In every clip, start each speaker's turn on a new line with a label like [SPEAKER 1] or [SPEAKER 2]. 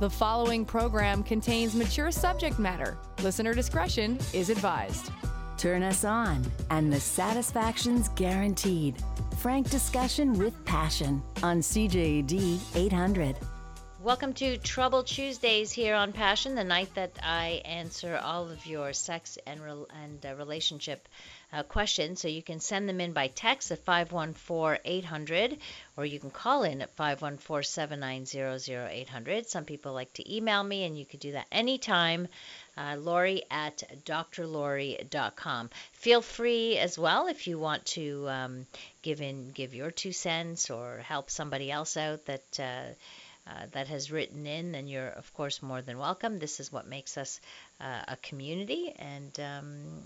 [SPEAKER 1] The following program contains mature subject matter. Listener discretion is advised.
[SPEAKER 2] Turn us on, and the satisfaction's guaranteed. Frank discussion with passion on CJAD 800.
[SPEAKER 3] Welcome to Trouble Tuesdays here on Passion, the night that I answer all of your sex and, re- and uh, relationship uh, questions. So you can send them in by text at 514 800 or you can call in at 514 790 0800. Some people like to email me, and you could do that anytime. Uh, Laurie at drlaurie.com. Feel free as well if you want to um, give in, give your two cents or help somebody else out that. Uh, uh, that has written in, then you're of course more than welcome. This is what makes us uh, a community, and um,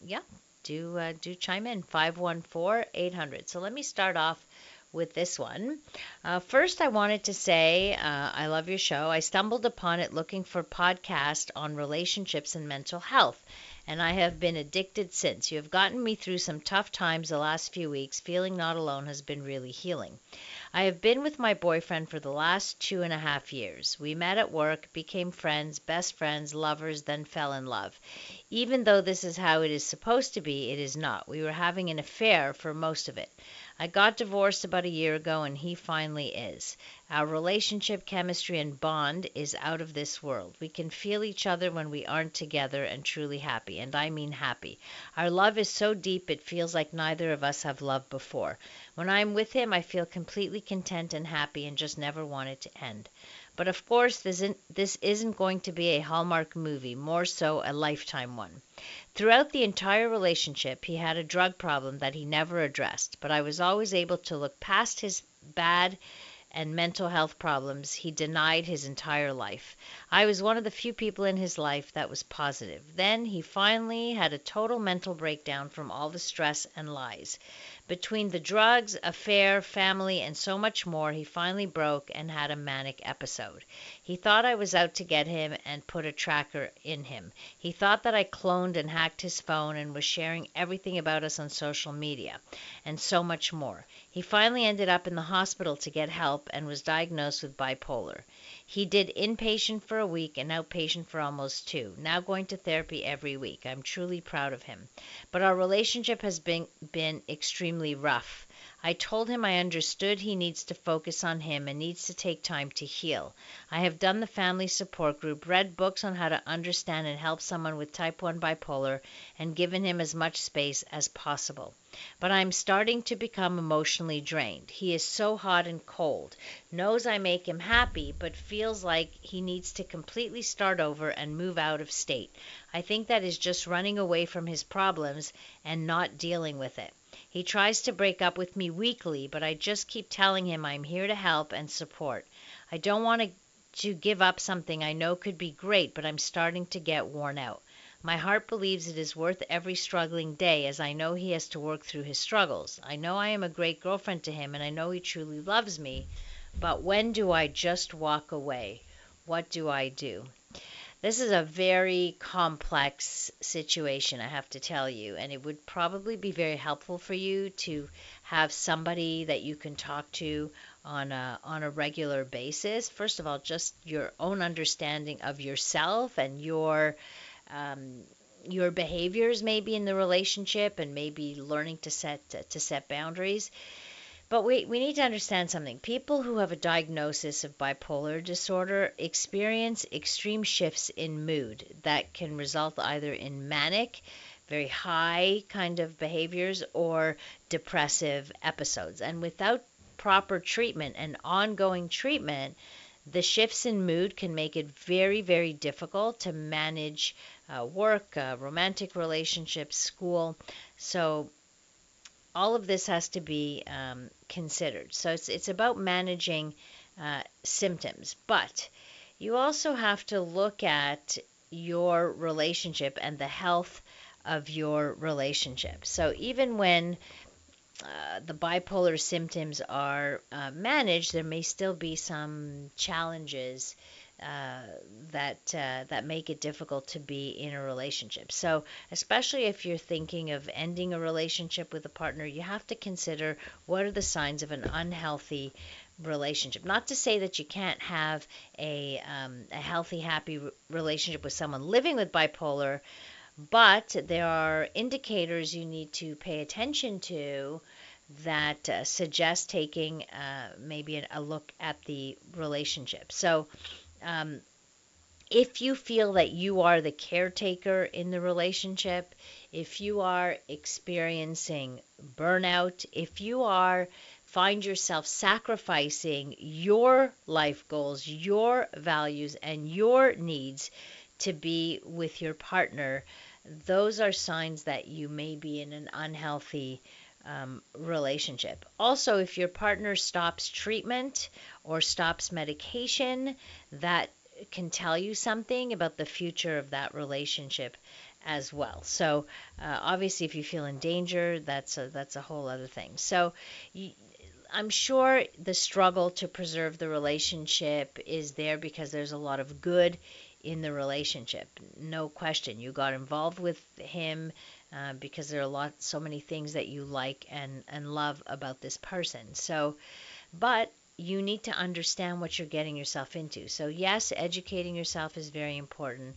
[SPEAKER 3] yeah, do uh, do chime in 514-800. So let me start off with this one. Uh, first, I wanted to say uh, I love your show. I stumbled upon it looking for podcast on relationships and mental health, and I have been addicted since. You have gotten me through some tough times the last few weeks. Feeling not alone has been really healing. I have been with my boyfriend for the last two and a half years. We met at work, became friends, best friends, lovers, then fell in love. Even though this is how it is supposed to be, it is not. We were having an affair for most of it. I got divorced about a year ago, and he finally is. Our relationship, chemistry, and bond is out of this world. We can feel each other when we aren't together and truly happy, and I mean happy. Our love is so deep it feels like neither of us have loved before. When I'm with him, I feel completely content and happy and just never want it to end. But of course, this isn't, this isn't going to be a Hallmark movie, more so a lifetime one. Throughout the entire relationship, he had a drug problem that he never addressed, but I was always able to look past his bad and mental health problems he denied his entire life. I was one of the few people in his life that was positive. Then he finally had a total mental breakdown from all the stress and lies. Between the drugs, affair, family, and so much more, he finally broke and had a manic episode. He thought I was out to get him and put a tracker in him. He thought that I cloned and hacked his phone and was sharing everything about us on social media, and so much more. He finally ended up in the hospital to get help and was diagnosed with bipolar. He did inpatient for a week and outpatient for almost two, now going to therapy every week. I'm truly proud of him. But our relationship has been, been extremely rough. I told him I understood he needs to focus on him and needs to take time to heal. I have done the family support group, read books on how to understand and help someone with type 1 bipolar, and given him as much space as possible. But I am starting to become emotionally drained. He is so hot and cold, knows I make him happy, but feels like he needs to completely start over and move out of state. I think that is just running away from his problems and not dealing with it. He tries to break up with me weekly, but I just keep telling him I'm here to help and support. I don't want to, give up something I know could be great, but I'm starting to get worn out. My heart believes it is worth every struggling day, as I know he has to work through his struggles. I know I am a great girlfriend to him, and I know he truly loves me. But when do I just walk away? What do I do? This is a very complex situation, I have to tell you, and it would probably be very helpful for you to have somebody that you can talk to on a on a regular basis. First of all, just your own understanding of yourself and your um, your behaviors maybe in the relationship and maybe learning to set to set boundaries but we, we need to understand something. People who have a diagnosis of bipolar disorder experience extreme shifts in mood that can result either in manic, very high kind of behaviors, or depressive episodes. And without proper treatment and ongoing treatment, the shifts in mood can make it very, very difficult to manage uh, work, uh, romantic relationships, school. So all of this has to be um, considered. So it's it's about managing uh, symptoms, but you also have to look at your relationship and the health of your relationship. So even when uh, the bipolar symptoms are uh, managed, there may still be some challenges uh, that uh, that make it difficult to be in a relationship. So, especially if you're thinking of ending a relationship with a partner, you have to consider what are the signs of an unhealthy relationship. Not to say that you can't have a, um, a healthy, happy relationship with someone living with bipolar, but there are indicators you need to pay attention to that uh, suggest taking uh, maybe a look at the relationship. So, um, if you feel that you are the caretaker in the relationship, if you are experiencing burnout, if you are find yourself sacrificing your life goals, your values and your needs to be with your partner, those are signs that you may be in an unhealthy um, relationship. Also, if your partner stops treatment or stops medication, that can tell you something about the future of that relationship as well. So, uh, obviously, if you feel in danger, that's a, that's a whole other thing. So, I'm sure the struggle to preserve the relationship is there because there's a lot of good in the relationship. No question. You got involved with him uh, because there are a lot, so many things that you like and and love about this person. So, but you need to understand what you're getting yourself into. So, yes, educating yourself is very important.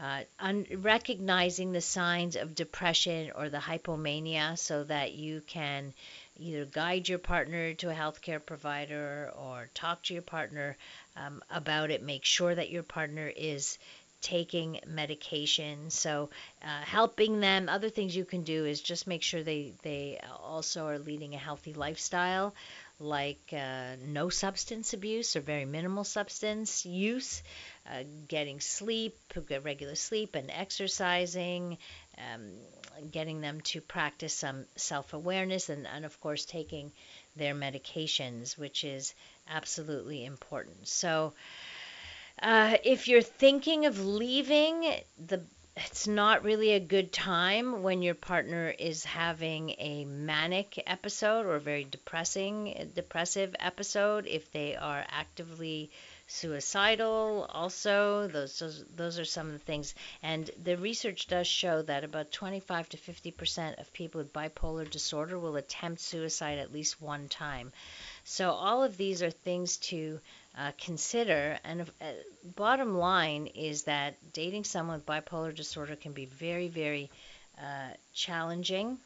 [SPEAKER 3] Uh, un- recognizing the signs of depression or the hypomania so that you can either guide your partner to a healthcare provider or talk to your partner um, about it. Make sure that your partner is taking medication. So, uh, helping them. Other things you can do is just make sure they they also are leading a healthy lifestyle, like uh, no substance abuse or very minimal substance use, uh, getting sleep, regular sleep, and exercising. Um, getting them to practice some self awareness and, and, of course, taking their medications, which is absolutely important. So, uh, if you're thinking of leaving, the it's not really a good time when your partner is having a manic episode or a very depressing depressive episode if they are actively suicidal also those, those those are some of the things. And the research does show that about 25 to 50 percent of people with bipolar disorder will attempt suicide at least one time. So all of these are things to uh, consider. And uh, bottom line is that dating someone with bipolar disorder can be very, very uh, challenging.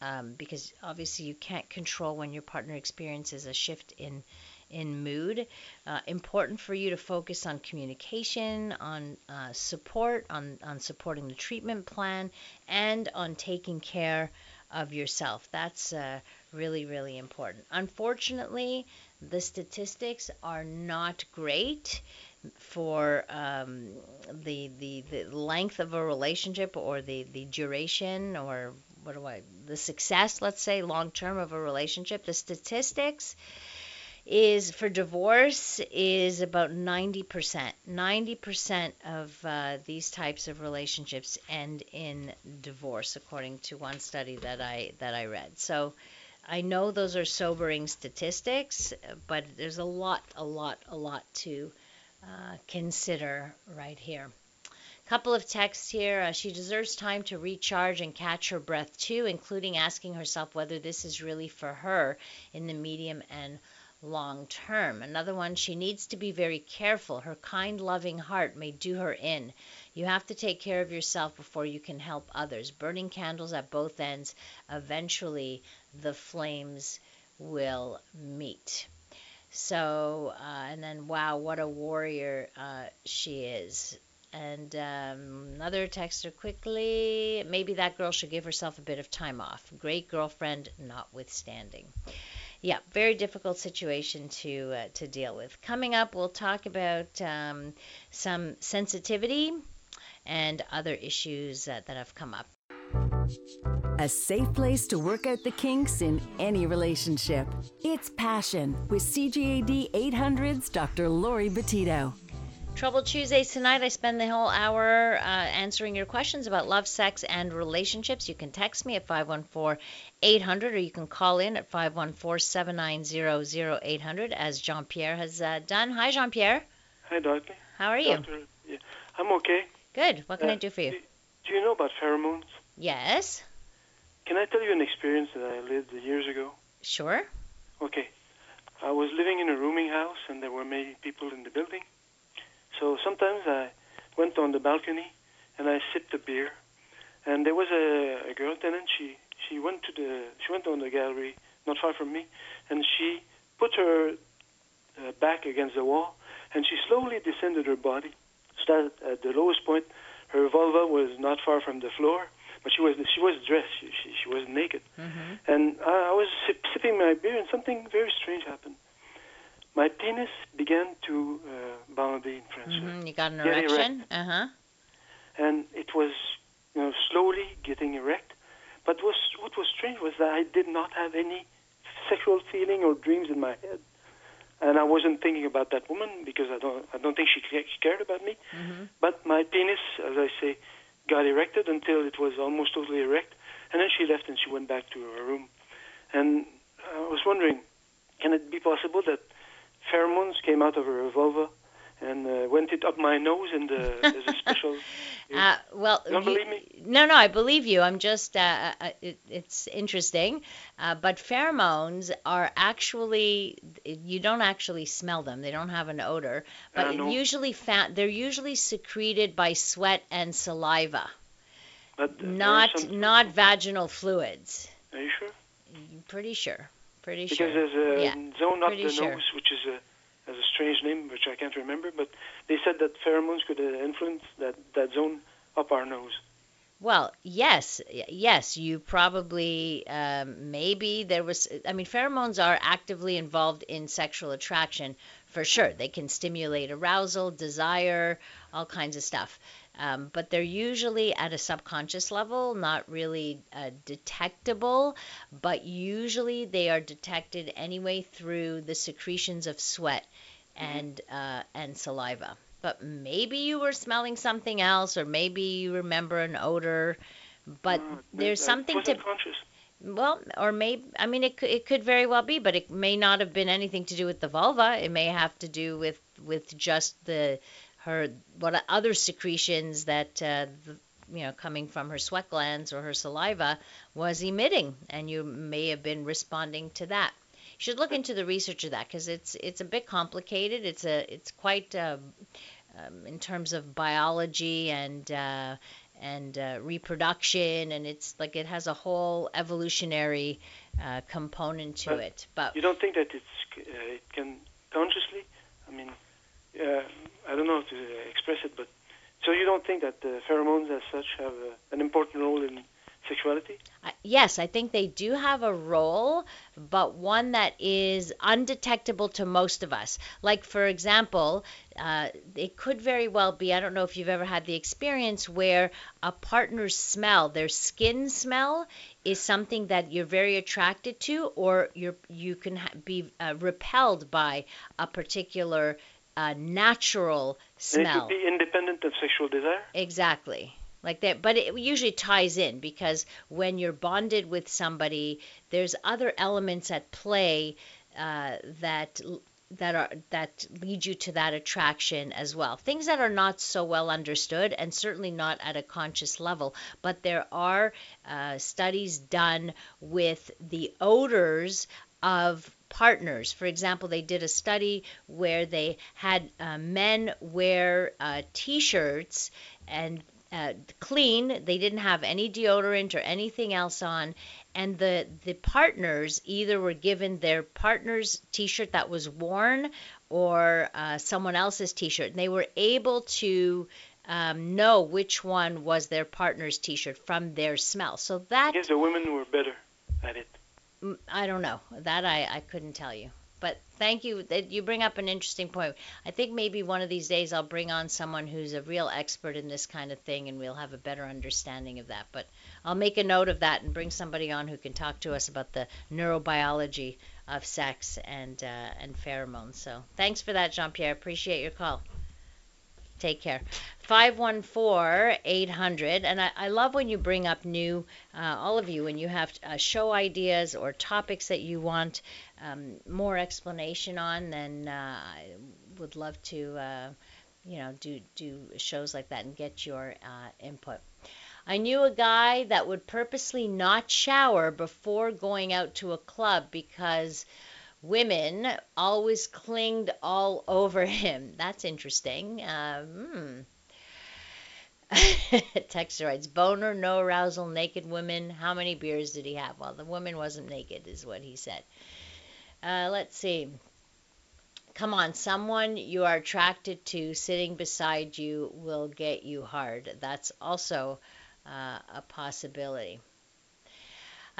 [SPEAKER 3] Um, because obviously you can't control when your partner experiences a shift in in mood. Uh, important for you to focus on communication, on uh, support, on, on supporting the treatment plan, and on taking care of yourself. That's uh, really, really important. Unfortunately, the statistics are not great for um, the, the the length of a relationship or the the duration or what do I the success let's say long term of a relationship the statistics is for divorce is about 90%. 90% of uh, these types of relationships end in divorce, according to one study that I that I read. So I know those are sobering statistics, but there's a lot, a lot, a lot to uh, consider right here. Couple of texts here. Uh, she deserves time to recharge and catch her breath too, including asking herself whether this is really for her in the medium and long term. Another one, she needs to be very careful. Her kind, loving heart may do her in. You have to take care of yourself before you can help others. Burning candles at both ends, eventually the flames will meet. So, uh, and then, wow, what a warrior uh, she is. And um, another texter quickly, maybe that girl should give herself a bit of time off. Great girlfriend, notwithstanding yeah, very difficult situation to uh, to deal with. Coming up, we'll talk about um, some sensitivity and other issues uh, that have come up.
[SPEAKER 2] A safe place to work out the kinks in any relationship. It's Passion with CJAD 800's Dr. Laurie Betito.
[SPEAKER 3] Trouble Tuesdays tonight. I spend the whole hour uh, answering your questions about love, sex, and relationships. You can text me at 514 800 or you can call in at 514 790 0800 as Jean Pierre has uh, done. Hi, Jean Pierre.
[SPEAKER 4] Hi, Doctor.
[SPEAKER 3] How are you?
[SPEAKER 4] Doctor, yeah, I'm okay.
[SPEAKER 3] Good. What can
[SPEAKER 4] uh,
[SPEAKER 3] I do for you?
[SPEAKER 4] Do, do you know about pheromones?
[SPEAKER 3] Yes.
[SPEAKER 4] Can I tell you an experience that I lived years ago?
[SPEAKER 3] Sure.
[SPEAKER 4] Okay. I was living in a rooming house, and there were many people in the building. So sometimes I went on the balcony and I sipped a beer. And there was a, a girl tenant. She she went to the she went on the gallery not far from me, and she put her uh, back against the wall, and she slowly descended her body. So that at the lowest point, her vulva was not far from the floor, but she was she was dressed. She she, she was naked,
[SPEAKER 3] Mm-hmm.
[SPEAKER 4] and I, I was sip, sipping my beer, and something very strange happened. My penis began to uh, in French,
[SPEAKER 3] hmm You got an erection? Uh huh.
[SPEAKER 4] and it was you know slowly getting erect. But was what was strange was that I did not have any sexual feeling or dreams in my head, and I wasn't thinking about that woman because I don't I don't think she she cared about me.
[SPEAKER 3] Mm-hmm.
[SPEAKER 4] But my penis, as I say, got erected until it was almost totally erect, and then she left and she went back to her room. And I was wondering, can it be possible that pheromones came out of her vulva and uh, went it up my nose and uh, there's a special.
[SPEAKER 3] Uh, well,
[SPEAKER 4] don't
[SPEAKER 3] you-
[SPEAKER 4] believe me?
[SPEAKER 3] No, no, I believe you. I'm just, uh, uh, it, it's interesting. Uh, but pheromones are actually, you don't actually smell them. They don't have an odor. But
[SPEAKER 4] Uh,
[SPEAKER 3] usually, they're usually secreted by sweat and saliva,
[SPEAKER 4] But uh,
[SPEAKER 3] not
[SPEAKER 4] some-
[SPEAKER 3] not vaginal fluids.
[SPEAKER 4] Are you sure?
[SPEAKER 3] Pretty sure. Pretty
[SPEAKER 4] Because
[SPEAKER 3] sure.
[SPEAKER 4] Because there's a
[SPEAKER 3] Yeah,
[SPEAKER 4] zone up the
[SPEAKER 3] sure.
[SPEAKER 4] nose, which is a has a strange name, which I can't remember. But they said that pheromones could uh, influence that that zone up our nose.
[SPEAKER 3] Well, yes, yes, you probably, um, maybe there was, I mean, pheromones are actively involved in sexual attraction for sure. They can stimulate arousal, desire, all kinds of stuff. Um, but they're usually at a subconscious level, not really uh, detectable, but usually they are detected anyway through the secretions of sweat and uh, and saliva. But maybe you were smelling something else, or maybe you remember an odor. But
[SPEAKER 4] Uh,
[SPEAKER 3] there's something to
[SPEAKER 4] conscious.
[SPEAKER 3] well, or maybe I mean it could, it could very well be, but it may not have been anything to do with the vulva. It may have to do with with just the her what other secretions that uh, the, you know coming from her sweat glands or her saliva was emitting, and you may have been responding to that. You should look into the research of that because it's it's a bit complicated. It's a it's quite uh, um, in terms of biology and uh, and uh, reproduction, and it's like it has a whole evolutionary uh, component to
[SPEAKER 4] But
[SPEAKER 3] it. But
[SPEAKER 4] You don't think that it's uh, it can consciously? I mean, uh, I don't know how to uh, express it, but so you don't think that uh, pheromones as such have uh, an important role in sexuality?
[SPEAKER 3] I- yes, I think they do have a role, but one that is undetectable to most of us. Like, for example, uh, it could very well be I don't know if you've ever had the experience where a partner's smell, their skin smell, is something that you're very attracted to, or you're you can ha- be uh, repelled by a particular uh, natural
[SPEAKER 4] And it could be independent of sexual desire.
[SPEAKER 3] Exactly. Like that, but it usually ties in because when you're bonded with somebody, there's other elements at play uh, that that are that lead you to that attraction as well. Things that are not so well understood and certainly not at a conscious level, but there are uh, studies done with the odors of partners. For example, they did a study where they had uh, men wear uh, t-shirts and uh, clean. They didn't have any deodorant or anything else on, and the the partners either were given their partner's T-shirt that was worn or uh, someone else's T-shirt, and they were able to um, know which one was their partner's T-shirt from their smell. So that
[SPEAKER 4] guess the women were better at it.
[SPEAKER 3] I don't know. That I, I couldn't tell you. But thank you. That you bring up an interesting point. I think maybe one of these days I'll bring on someone who's a real expert in this kind of thing, and we'll have a better understanding of that. But I'll make a note of that and bring somebody on who can talk to us about the neurobiology of sex and uh, and pheromones. So thanks for that, Jean Pierre. Appreciate your call. Take care. 514-800 and I, I love when you bring up new uh, all of you when you have uh, show ideas or topics that you want um, more explanation on then uh, I would love to uh, you know do do shows like that and get your uh, input I knew a guy that would purposely not shower before going out to a club because women always clinged all over him. That's interesting. Hmm. Texter writes, boner, no arousal, naked women. How many beers did he have? Well, the woman wasn't naked, is what he said. Uh, let's see. Come on, someone you are attracted to sitting beside you will get you hard. That's also uh, a possibility.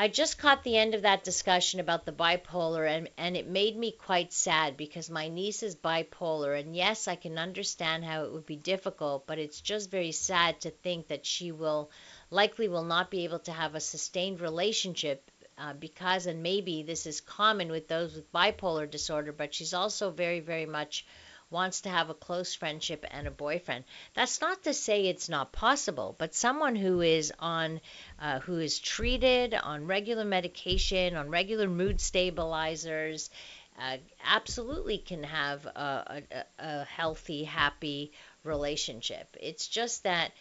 [SPEAKER 3] I just caught the end of that discussion about the bipolar, and, and it made me quite sad because my niece is bipolar. And yes, I can understand how it would be difficult, but it's just very sad to think that she will likely will not be able to have a sustained relationship uh, because, and maybe this is common with those with bipolar disorder, but she's also very, very much wants to have a close friendship and a boyfriend. That's not to say it's not possible, but someone who is on, uh, who is treated on regular medication, on regular mood stabilizers, uh, absolutely can have a, a, a healthy, happy relationship. It's just that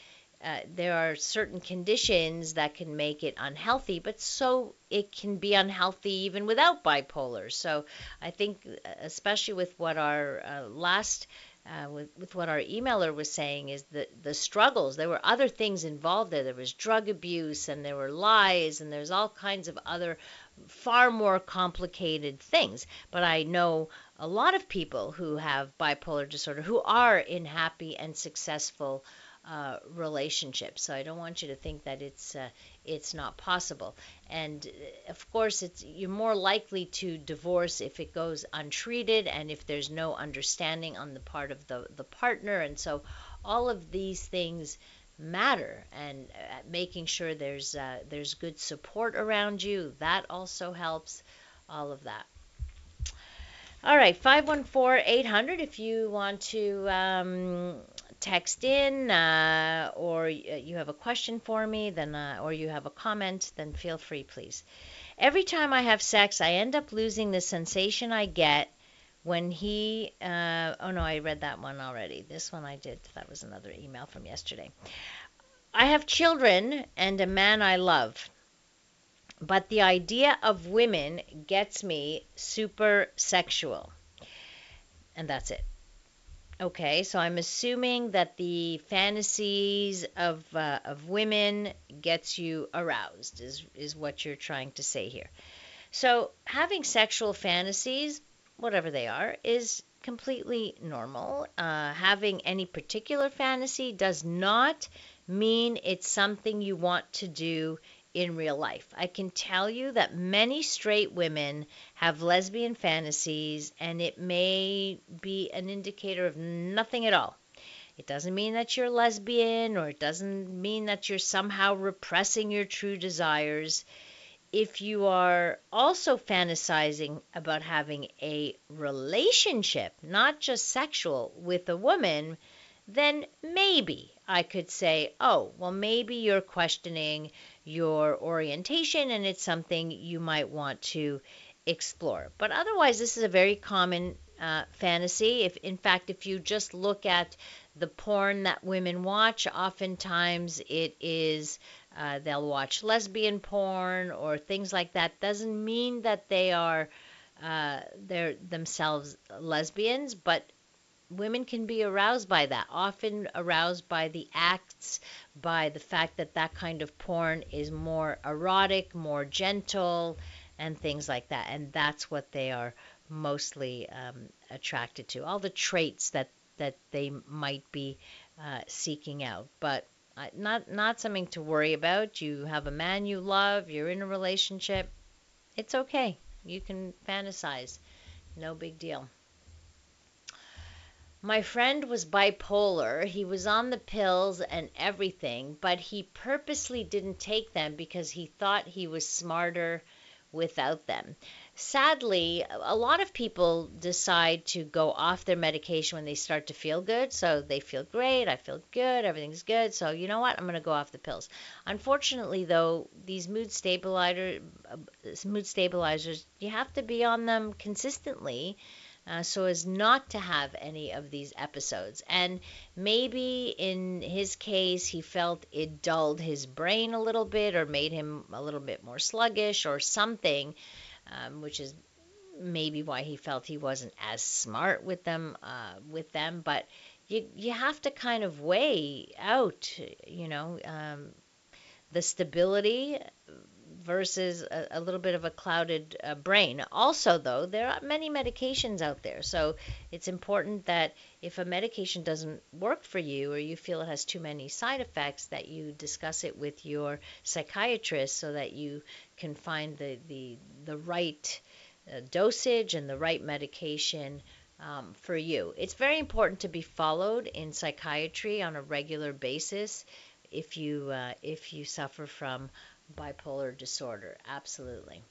[SPEAKER 3] uh, there are certain conditions that can make it unhealthy, but so it can be unhealthy even without bipolar. So I think, uh, especially with what our uh, last uh, with, with what our emailer was saying is that the struggles. There were other things involved there. There was drug abuse and there were lies and there's all kinds of other far more complicated things. But i know a lot of people who have bipolar disorder who are in happy and successful uh, relationship. So I don't want you to think that it's uh, it's not possible. And uh, of course, it's you're more likely to divorce if it goes untreated and if there's no understanding on the part of the the partner. And so all of these things matter and uh, making sure there's uh, there's good support around you that also helps all of that all right 514 800 if you want to um, text in uh, or uh, you have a question for me, then uh, or you have a comment, then feel free, please. Every time I have sex, I end up losing the sensation I get when he. Uh, oh no, I read that one already. This one I did. That was another email from yesterday. I have children and a man I love. But the idea of women gets me super sexual. And that's it. Okay, so I'm assuming that the fantasies of uh, of women gets you aroused is is what you're trying to say here. So having sexual fantasies, whatever they are, is completely normal. Uh, having any particular fantasy does not mean it's something you want to do in real life. I can tell you that many straight women have lesbian fantasies, and it may be an indicator of nothing at all. It doesn't mean that you're lesbian, or it doesn't mean that you're somehow repressing your true desires. If you are also fantasizing about having a relationship, not just sexual, with a woman, then maybe I could say, oh, well, maybe you're questioning your orientation and it's something you might want to explore. But otherwise, this is a very common uh, fantasy. If, in fact, if you just look at the porn that women watch, oftentimes it is uh, they'll watch lesbian porn or things like that. Doesn't mean that they are uh, they're themselves lesbians, but women can be aroused by that, often aroused by the acts, by the fact that that kind of porn is more erotic, more gentle, and things like that. And that's what they are mostly um, attracted to. All the traits that that they might be uh, seeking out, but uh, not not something to worry about. You have a man you love. You're in a relationship. It's okay. You can fantasize. No big deal. My friend was bipolar. He was on the pills and everything, but he purposely didn't take them because he thought he was smarter without them. Sadly, a lot of people decide to go off their medication when they start to feel good. So they feel great, I feel good, everything's good. So you know what? I'm going to go off the pills. Unfortunately, though, these mood stabilizer uh, mood stabilizers, you have to be on them consistently uh, so as not to have any of these episodes. And maybe in his case, he felt it dulled his brain a little bit or made him a little bit more sluggish or something, um, which is maybe why he felt he wasn't as smart with them uh, with them but you you have to kind of weigh out you know um, the stability versus a, a, little bit of a clouded uh, brain. Also, though, there are many medications out there, so it's important that if a medication doesn't work for you or you feel it has too many side effects, that you discuss it with your psychiatrist so that you can find the the the right uh, dosage and the right medication. Um, for you, it's very important to be followed in psychiatry on a regular basis if you uh, if you suffer from bipolar disorder. Absolutely.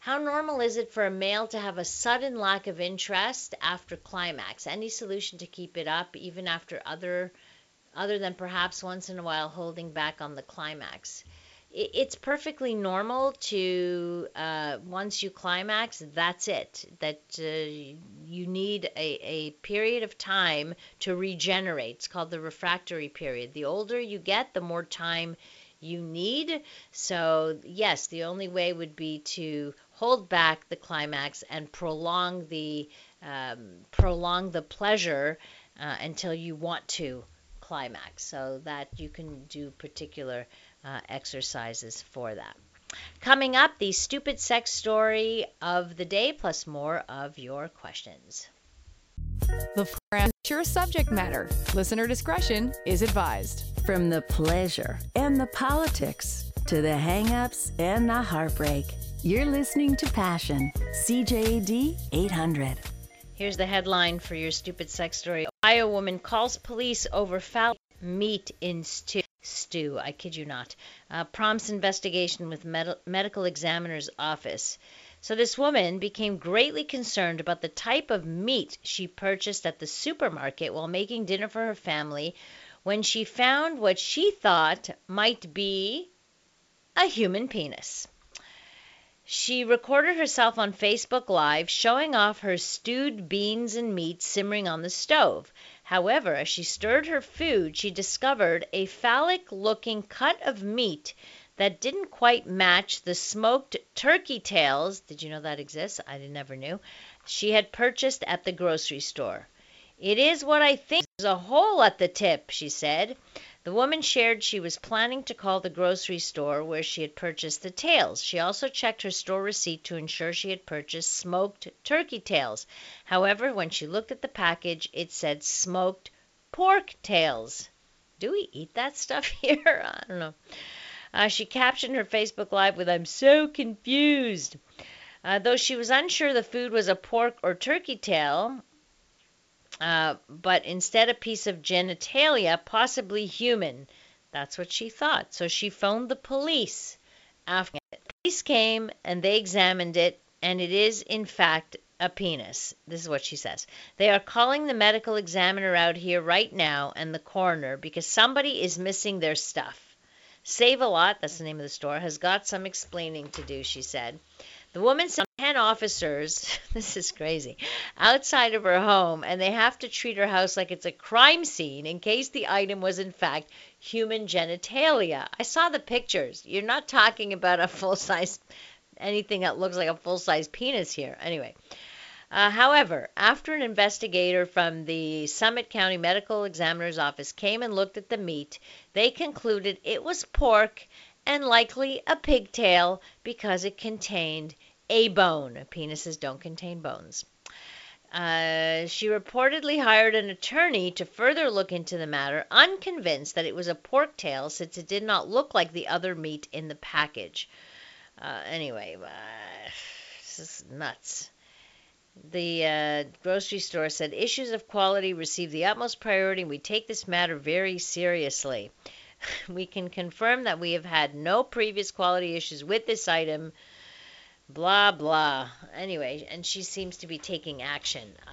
[SPEAKER 3] How normal is it for a male to have a sudden lack of interest after climax? Any solution to keep it up even after other other than perhaps once in a while holding back on the climax? It's perfectly normal to uh, once you climax, that's it. That uh, you need a, a period of time to regenerate. It's called the refractory period. The older you get, the more time you need. So, yes, the only way would be to hold back the climax and prolong the um, prolong the pleasure uh, until you want to climax. So that you can do particular uh, exercises for that. Coming up, the stupid sex story of the day, plus more of your questions.
[SPEAKER 1] The program sure subject matter. Listener discretion is advised.
[SPEAKER 2] From the pleasure and the politics to the hangups and the heartbreak, you're listening to Passion, CJAD 800.
[SPEAKER 3] Here's the headline for your stupid sex story. Ohio woman calls police over foul meat in stew. Stew, I kid you not. Uh, prompts investigation with med- medical examiner's office. So this woman became greatly concerned about the type of meat she purchased at the supermarket while making dinner for her family when she found what she thought might be a human penis. She recorded herself on Facebook Live showing off her stewed beans and meat simmering on the stove. However, as she stirred her food, she discovered a phallic looking cut of meat that didn't quite match the smoked turkey tails. Did you know that exists? I never knew. She had purchased at the grocery store. It is what I think. There's a hole at the tip, she said. The woman shared she was planning to call the grocery store where she had purchased the tails. She also checked her store receipt to ensure she had purchased smoked turkey tails. However, when she looked at the package, it said smoked pork tails. Do we eat that stuff here? I don't know. Uh, she captioned her Facebook Live with, I'm so confused. Uh, though she was unsure the food was a pork or turkey tail, uh, but instead a piece of genitalia, possibly human. That's what she thought. So she phoned the police after it. Police came and they examined it, and it is, in fact, a penis. This is what she says. They are calling the medical examiner out here right now and the coroner because somebody is missing their stuff. Save a Lot, that's the name of the store, has got some explaining to do, she said. The woman sent 10 officers, this is crazy, outside of her home, and they have to treat her house like it's a crime scene in case the item was, in fact, human genitalia. I saw the pictures. You're not talking about a full size, anything that looks like a full size penis here. Anyway. Uh, however, after an investigator from the Summit County Medical Examiner's Office came and looked at the meat, they concluded it was pork and likely a pigtail because it contained a bone. Penises don't contain bones. Uh, she reportedly hired an attorney to further look into the matter, unconvinced that it was a pork tail since it did not look like the other meat in the package. Uh, anyway, uh, this is nuts. The uh, grocery store said issues of quality receive the utmost priority and we take this matter very seriously. we can confirm that we have had no previous quality issues with this item. Blah, blah. Anyway, and she seems to be taking action. Uh,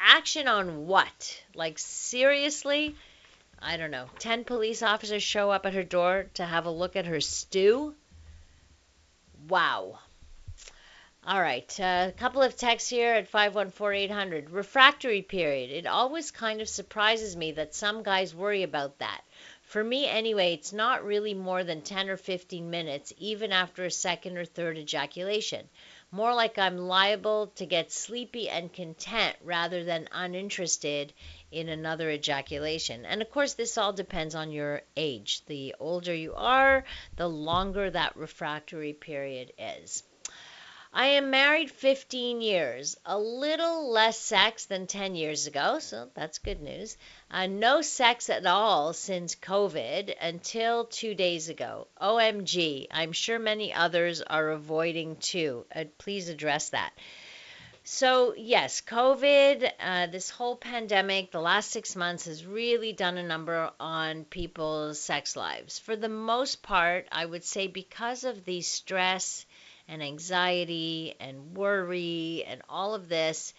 [SPEAKER 3] action on what? Like, seriously? I don't know. Ten police officers show up at her door to have a look at her stew? Wow. All right, a uh, couple of texts here at 514-800. Refractory period. It always kind of surprises me that some guys worry about that. For me, anyway, it's not really more than 10 or 15 minutes, even after a second or third ejaculation. more like I'm liable to get sleepy and content rather than uninterested in another ejaculation. And of course, this all depends on your age. The older you are, the longer that refractory period is. I am married 15 years, a little less sex than 10 years ago, so that's good news. Uh, no sex at all since COVID until two days ago. OMG, I'm sure many others are avoiding too. Uh, please address that. So, yes, COVID, uh, this whole pandemic, the last six months has really done a number on people's sex lives. For the most part, I would say because of the stress and anxiety and worry and all of this,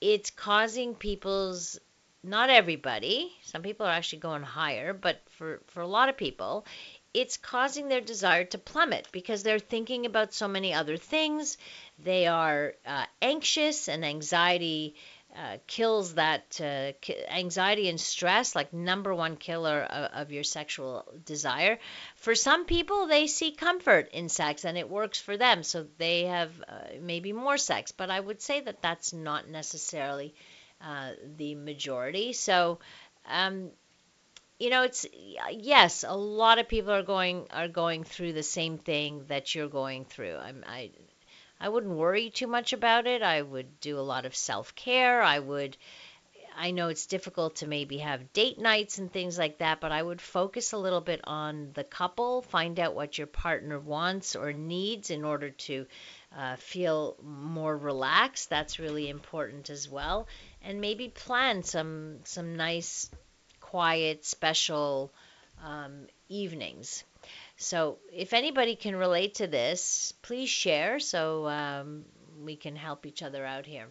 [SPEAKER 3] it's causing people's not everybody, some people are actually going higher, but for, for a lot of people, it's causing their desire to plummet because they're thinking about so many other things. They are uh, anxious, and anxiety uh, kills that uh, anxiety and stress, like number one killer of, of, your sexual desire. For some people, they see comfort in sex and it works for them, so they have uh, maybe more sex. But I would say that that's not necessarily uh, the majority. So, um, you know, it's yes, a lot of people are going are going through the same thing that you're going through. I'm, I I wouldn't worry too much about it. I would do a lot of self care. I would, I know it's difficult to maybe have date nights and things like that, but I would focus a little bit on the couple, find out what your partner wants or needs in order to uh, feel more relaxed. That's really important as well. And maybe plan some some nice, quiet, special um, evenings. So if anybody can relate to this, please share so um, we can help each other out here.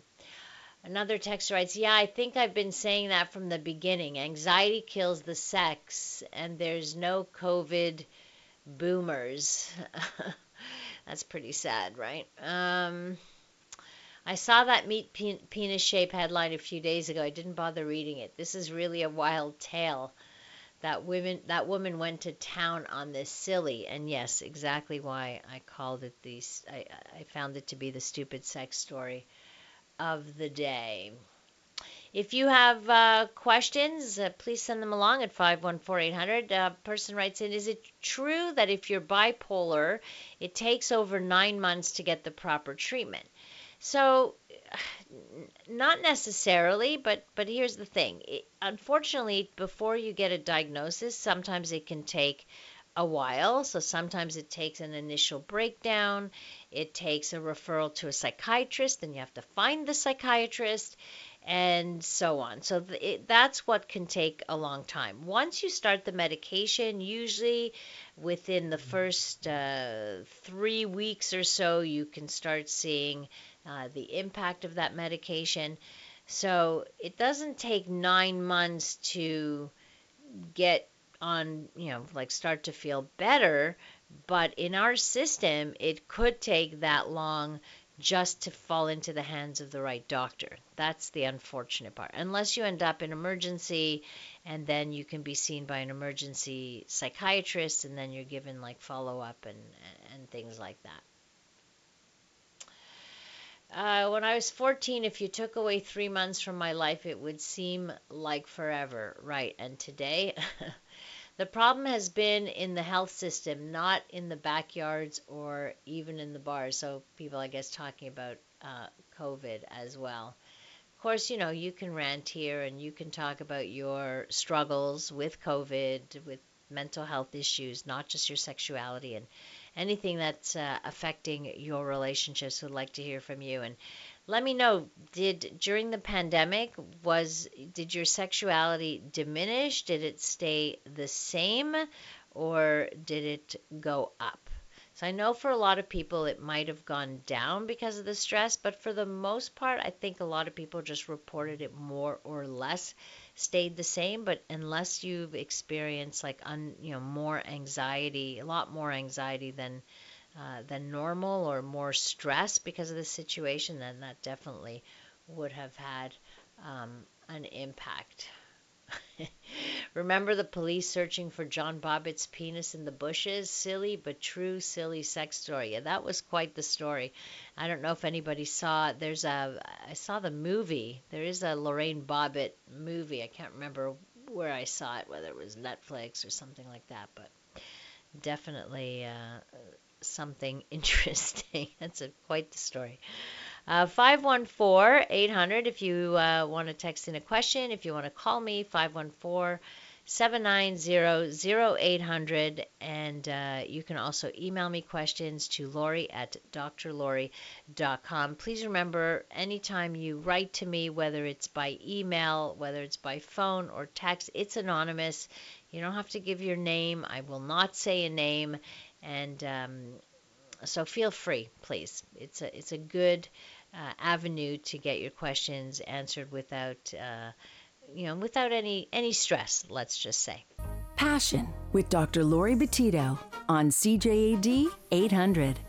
[SPEAKER 3] Another text writes, Yeah, I think I've been saying that from the beginning. Anxiety kills the sex, and there's no COVID boomers. That's pretty sad, right? Um, I saw that meat penis shape headline a few days ago. I didn't bother reading it. This is really a wild tale that women that woman went to town on this silly and yes exactly why i called it the i, I found it to be the stupid sex story of the day if you have uh, questions, uh, please send them along at 514-800. Uh, person writes in, is it true that if you're bipolar, it takes over nine months to get the proper treatment? So not necessarily, but but here's the thing. It, unfortunately, before you get a diagnosis, sometimes it can take a while. So sometimes it takes an initial breakdown, it takes a referral to a psychiatrist, then you have to find the psychiatrist, and so on. So th- it, that's what can take a long time. Once you start the medication, usually within the first uh, three weeks or so, you can start seeing uh, the impact of that medication. So it doesn't take nine months to get on, you know, like start to feel better. But in our system, it could take that long just to fall into the hands of the right doctor. That's the unfortunate part. Unless you end up in emergency and then you can be seen by an emergency psychiatrist and then you're given like follow up and and things like that. Uh, when I was 14, if you took away three months from my life, it would seem like forever. Right. And today, the problem has been in the health system, not in the backyards or even in the bars. So, people, I guess, talking about uh, COVID as well. Of course, you know, you can rant here and you can talk about your struggles with COVID, with mental health issues, not just your sexuality and anything that's uh, affecting your relationships. Would like to hear from you and let me know. Did during the pandemic was did your sexuality diminish? Did it stay the same, or did it go up? So I know for a lot of people it might have gone down because of the stress, but for the most part, I think a lot of people just reported it more or less stayed the same. But unless you've experienced like un, you know more anxiety, a lot more anxiety than uh, than normal or more stress because of the situation, then that definitely would have had um, an impact. Remember the police searching for John Bobbitt's penis in the bushes? Silly but true, silly sex story. Yeah, that was quite the story. I don't know if anybody saw. There's a I saw the movie. There is a Lorena Bobbitt movie. I can't remember where I saw it, whether it was Netflix or something like that, but definitely uh, something interesting. That's a, quite the story. Uh, 514 800 if you uh, want to text in a question. If you want to call me, 514 790 0800. And uh, you can also email me questions to Laurie at drlaurie.com. Please remember, anytime you write to me, whether it's by email, whether it's by phone or text, it's anonymous. You don't have to give your name. I will not say a name. And um, so feel free, please. It's a, it's a good uh, avenue to get your questions answered without, uh, you know, without any any stress. Let's just say.
[SPEAKER 2] Passion with Dr. Laurie Betito on CJAD 800.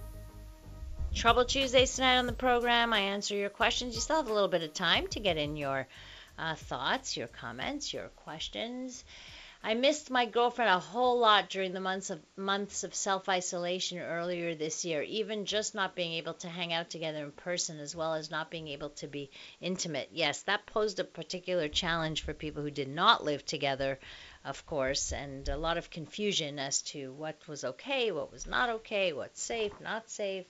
[SPEAKER 3] Trouble Tuesdays tonight on the program. I answer your questions. You still have a little bit of time to get in your uh, thoughts, your comments, your questions. I missed my girlfriend a whole lot during the months of months of self-isolation earlier this year, even just not being able to hang out together in person as well as not being able to be intimate. Yes, that posed a particular challenge for people who did not live together, of course, and a lot of confusion as to what was okay, what was not okay, what's safe, not safe.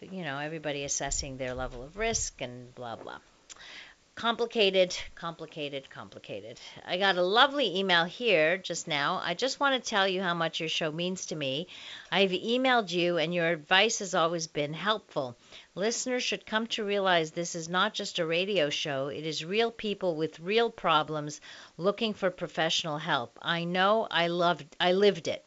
[SPEAKER 3] You know, everybody assessing their level of risk and blah blah. Complicated, complicated, complicated. I got a lovely email here just now. I just want to tell you how much your show means to me. I've emailed you, and your advice has always been helpful. Listeners should come to realize this is not just a radio show, it is real people with real problems looking for professional help. I know I loved I lived it.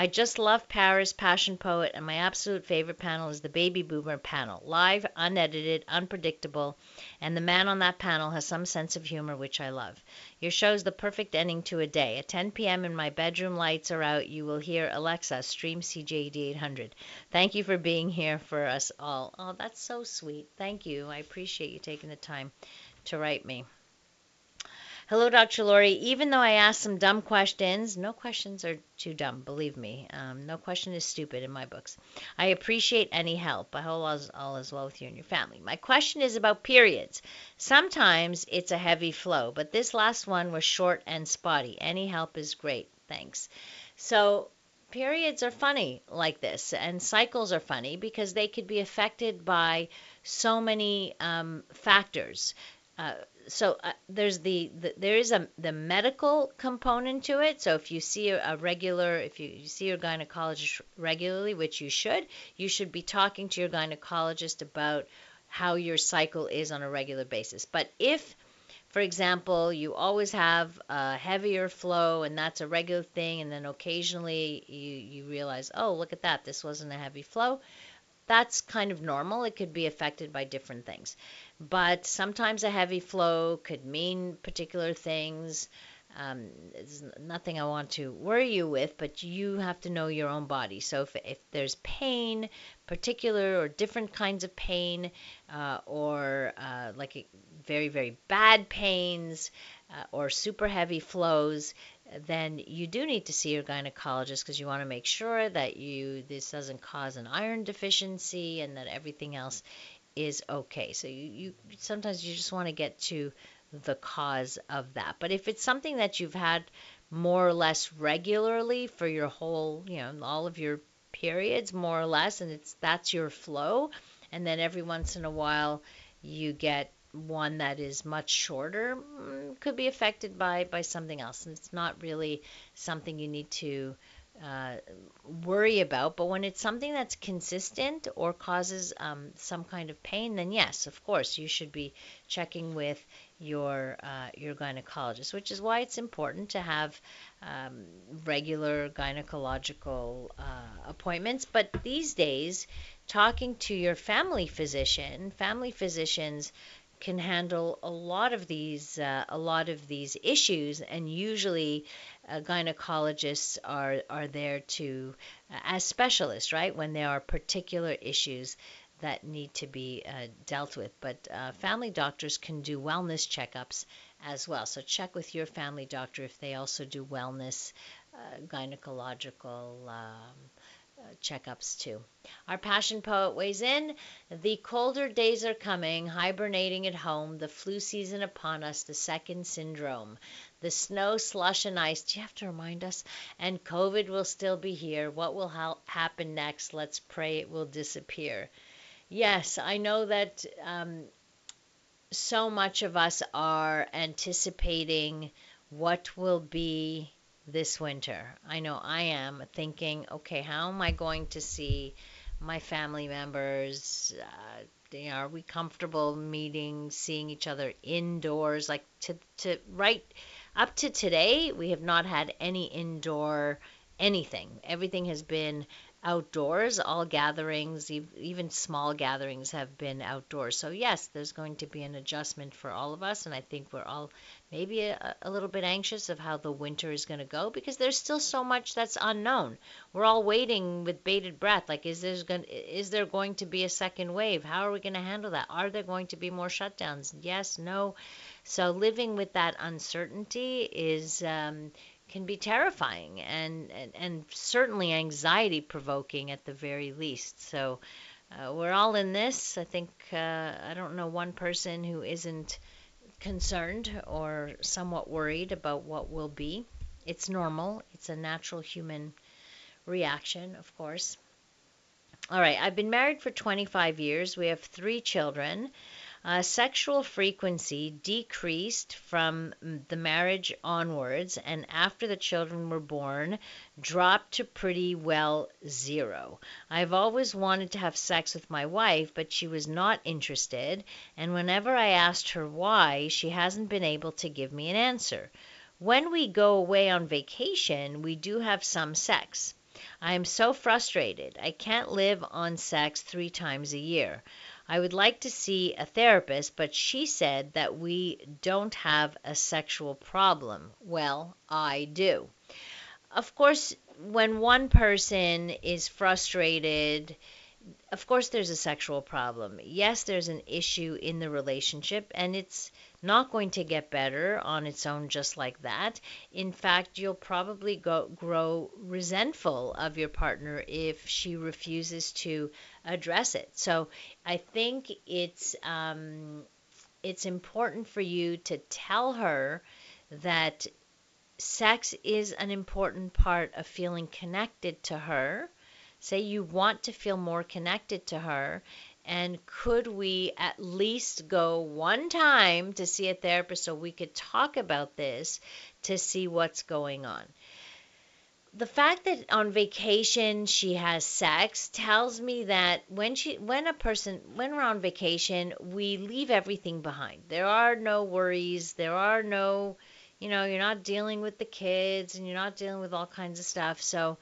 [SPEAKER 3] I just love Paris, Passion Poet, and my absolute favorite panel is the Baby Boomer panel. Live, unedited, unpredictable, and the man on that panel has some sense of humor, which I love. Your show is the perfect ending to a day. At 10 p.m., and my bedroom lights are out, you will hear Alexa stream CJAD 800. Thank you for being here for us all. Oh, that's so sweet. Thank you. I appreciate you taking the time to write me. Hello, Dr. Laurie. Even though I asked some dumb questions, no questions are too dumb, believe me. Um, no question is stupid in my books. I appreciate any help. I hope all is, all is well with you and your family. My question is about periods. Sometimes it's a heavy flow, but this last one was short and spotty. Any help is great. Thanks. So, periods are funny like this, and cycles are funny because they could be affected by so many um, factors. Uh, so uh, there's the, the, there is a the medical component to it. So if you see a, a regular, if you, you see your gynecologist regularly, which you should, you should be talking to your gynecologist about how your cycle is on a regular basis. But if for example, you always have a heavier flow and that's a regular thing, and then occasionally you, you realize, oh, look at that, this wasn't a heavy flow. That's kind of normal. It could be affected by different things but sometimes a heavy flow could mean particular things. Um, it's nothing I want to worry you with, but you have to know your own body. So if, if there's pain, particular or different kinds of pain, uh, or uh, like very, very bad pains, uh, or super heavy flows, then you do need to see your gynecologist because you want to make sure that you this doesn't cause an iron deficiency and that everything else is okay. So you, you sometimes you just want to get to the cause of that. But if it's something that you've had more or less regularly for your whole, you know, all of your periods more or less and it's that's your flow and then every once in a while you get one that is much shorter mm, could be affected by by something else and it's not really something you need to uh, worry about. But when it's something that's consistent or causes um, some kind of pain, then yes, of course, you should be checking with your uh, your gynecologist. Which is why it's important to have um, regular gynecological uh, appointments. But these days, talking to your family physician, family physicians can handle a lot of these uh, a lot of these issues and usually uh, gynecologists are are there to uh, as specialists right when there are particular issues that need to be uh, dealt with but uh, family doctors can do wellness checkups as well. So check with your family doctor if they also do wellness, uh, gynecological. Um, checkups too. Our passion poet weighs in. The colder days are coming, hibernating at home, the flu season upon us, the second syndrome. The snow, slush, and ice. Do you have to remind us? And COVID will still be here. What will ha- happen next? Let's pray it will disappear. Yes, I know that um, so much of us are anticipating what will be this winter. I know I am thinking, okay, how am I going to see my family members? Uh, you know, are we comfortable meeting, seeing each other indoors? Like to to right up to today, we have not had any indoor anything. Everything has been outdoors. All gatherings, even small gatherings, have been outdoors. So, yes, there's going to be an adjustment for all of us. And I think we're all maybe a, a little bit anxious of how the winter is going to go because there's still so much that's unknown. We're all waiting with bated breath. Like, is, there's going, is there going to be a second wave? How are we going to handle that? Are there going to be more shutdowns? Yes, no. So, living with that uncertainty is. Um, can be terrifying and, and, and certainly anxiety provoking at the very least. So uh, we're all in this. I think uh, I don't know one person who isn't concerned or somewhat worried about what will be. It's normal, it's a natural human reaction, of course. All right, I've been married for 25 years. We have three children. Uh, sexual frequency decreased from the marriage onwards, and after the children were born, dropped to pretty well zero. I've always wanted to have sex with my wife, but she was not interested, and whenever I asked her why, she hasn't been able to give me an answer. When we go away on vacation, we do have some sex. I am so frustrated. I can't live on sex three times a year. I would like to see a therapist, but she said that we don't have a sexual problem. Well, I do. Of course, when one person is frustrated, of course there's a sexual problem. Yes, there's an issue in the relationship, and it's not going to get better on its own just like that. In fact, you'll probably go, grow resentful of your partner if she refuses to address it. So I think it's um, it's important for you to tell her that sex is an important part of feeling connected to her. Say you want to feel more connected to her and could we at least go one time to see a therapist so we could talk about this to see what's going on? The fact that on vacation she has sex tells me that when she when a person when we're on vacation we leave everything behind. There are no worries, there are no you know, you're not dealing with the kids and you're not dealing with all kinds of stuff. So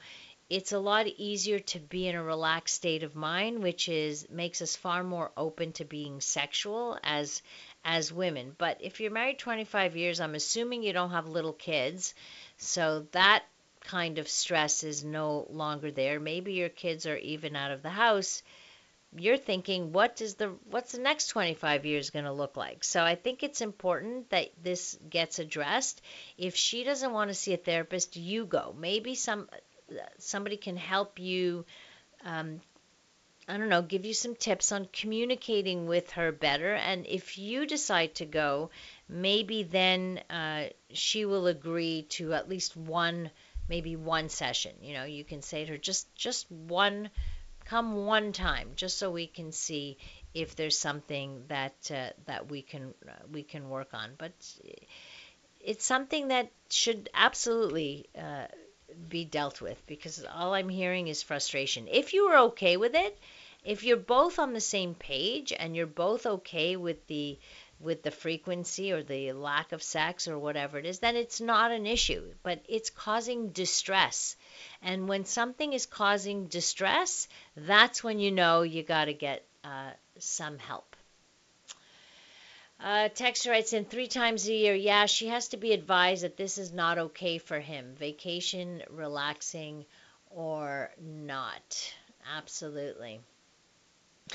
[SPEAKER 3] it's a lot easier to be in a relaxed state of mind which is makes us far more open to being sexual as as women but if you're married 25 years i'm assuming you don't have little kids so that kind of stress is no longer there. Maybe your kids are even out of the house. You're thinking what is the what's the next 25 years going to look like? So i think it's important that this gets addressed. If she doesn't want to see a therapist you go. Maybe some somebody can help you um, I don't know, give you some tips on communicating with her better. And if you decide to go, maybe then uh, she will agree to at least one, maybe one session. You know, you can say to her, just just one, come one time, just so we can see if there's something that uh, that we can uh, we can work on. But it's something that should absolutely uh, be dealt with because all I'm hearing is frustration. If you are okay with it, if you're both on the same page and you're both okay with the with the frequency or the lack of sex or whatever it is, then it's not an issue, but it's causing distress. And when something is causing distress, that's when you know you got to get uh, some help. Uh, Texter writes in three times a year. Yeah, she has to be advised that this is not okay for him. Vacation, relaxing, or not. Absolutely.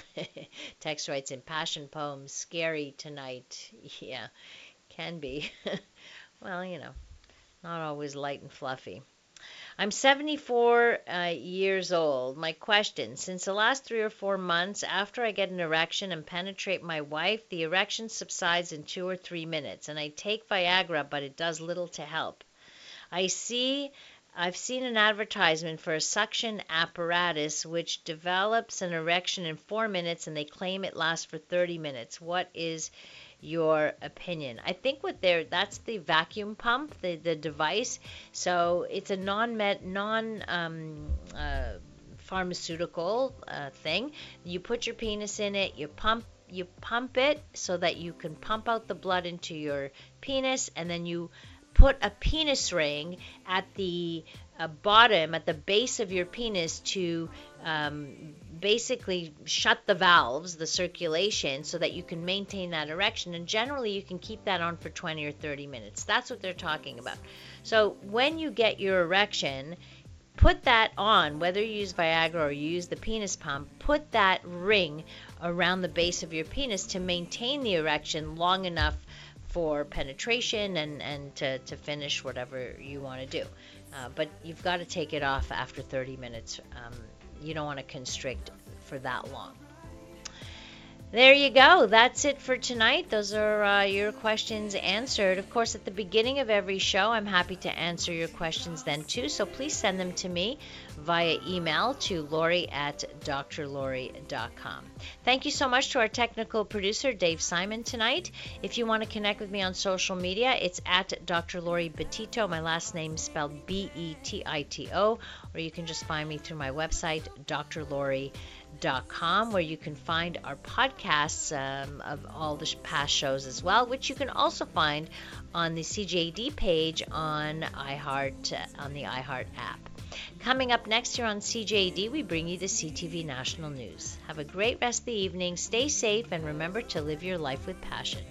[SPEAKER 3] Text writes in passion poems. Scary tonight. Yeah. can be. well, you know, not always light and fluffy. I'm 74 uh, years old. My question Since the last three or four months, after I get an erection and penetrate my wife, the erection subsides in two or three minutes, and I take Viagra, but it does little to help. I see. I've seen an advertisement for a suction apparatus which develops an erection in four minutes and they claim it lasts for 30 minutes. What is your opinion. I think what they're that's the vacuum pump, the the device. So it's a non med non um, uh, pharmaceutical uh, thing. You put your penis in it, you pump you pump it so that you can pump out the blood into your penis, and then you put a penis ring at the uh, bottom, at the base of your penis to um, basically shut the valves, the circulation, so that you can maintain that erection. And generally, you can keep that on for 20 or 30 minutes. That's what they're talking about. So when you get your erection, put that on, whether you use Viagra or you use the penis pump, put that ring around the base of your penis to maintain the erection long enough for penetration and, and to, to finish whatever you want to do. Uh, but you've got to take it off after 30 minutes. Um, you don't want to constrict for that long. There you go. That's it for tonight. Those are uh, your questions answered. Of course, at the beginning of every show, I'm happy to answer your questions then too. So please send them to me via email to Laurie at drlaurie.com. Thank you so much to our technical producer, Dave Simon, tonight. If you want to connect with me on social media, it's at Dr. Laurie Betito. My last name spelled B E T I T O, or you can just find me through my website, drlaurie.com com, where you can find our podcasts um, of all the past shows as well, which you can also find on the CJD page on iHeart uh, on the iHeart app. Coming up next here on CJAD, we bring you the CTV National News. Have a great rest of the evening, stay safe, and remember to live your life with passion.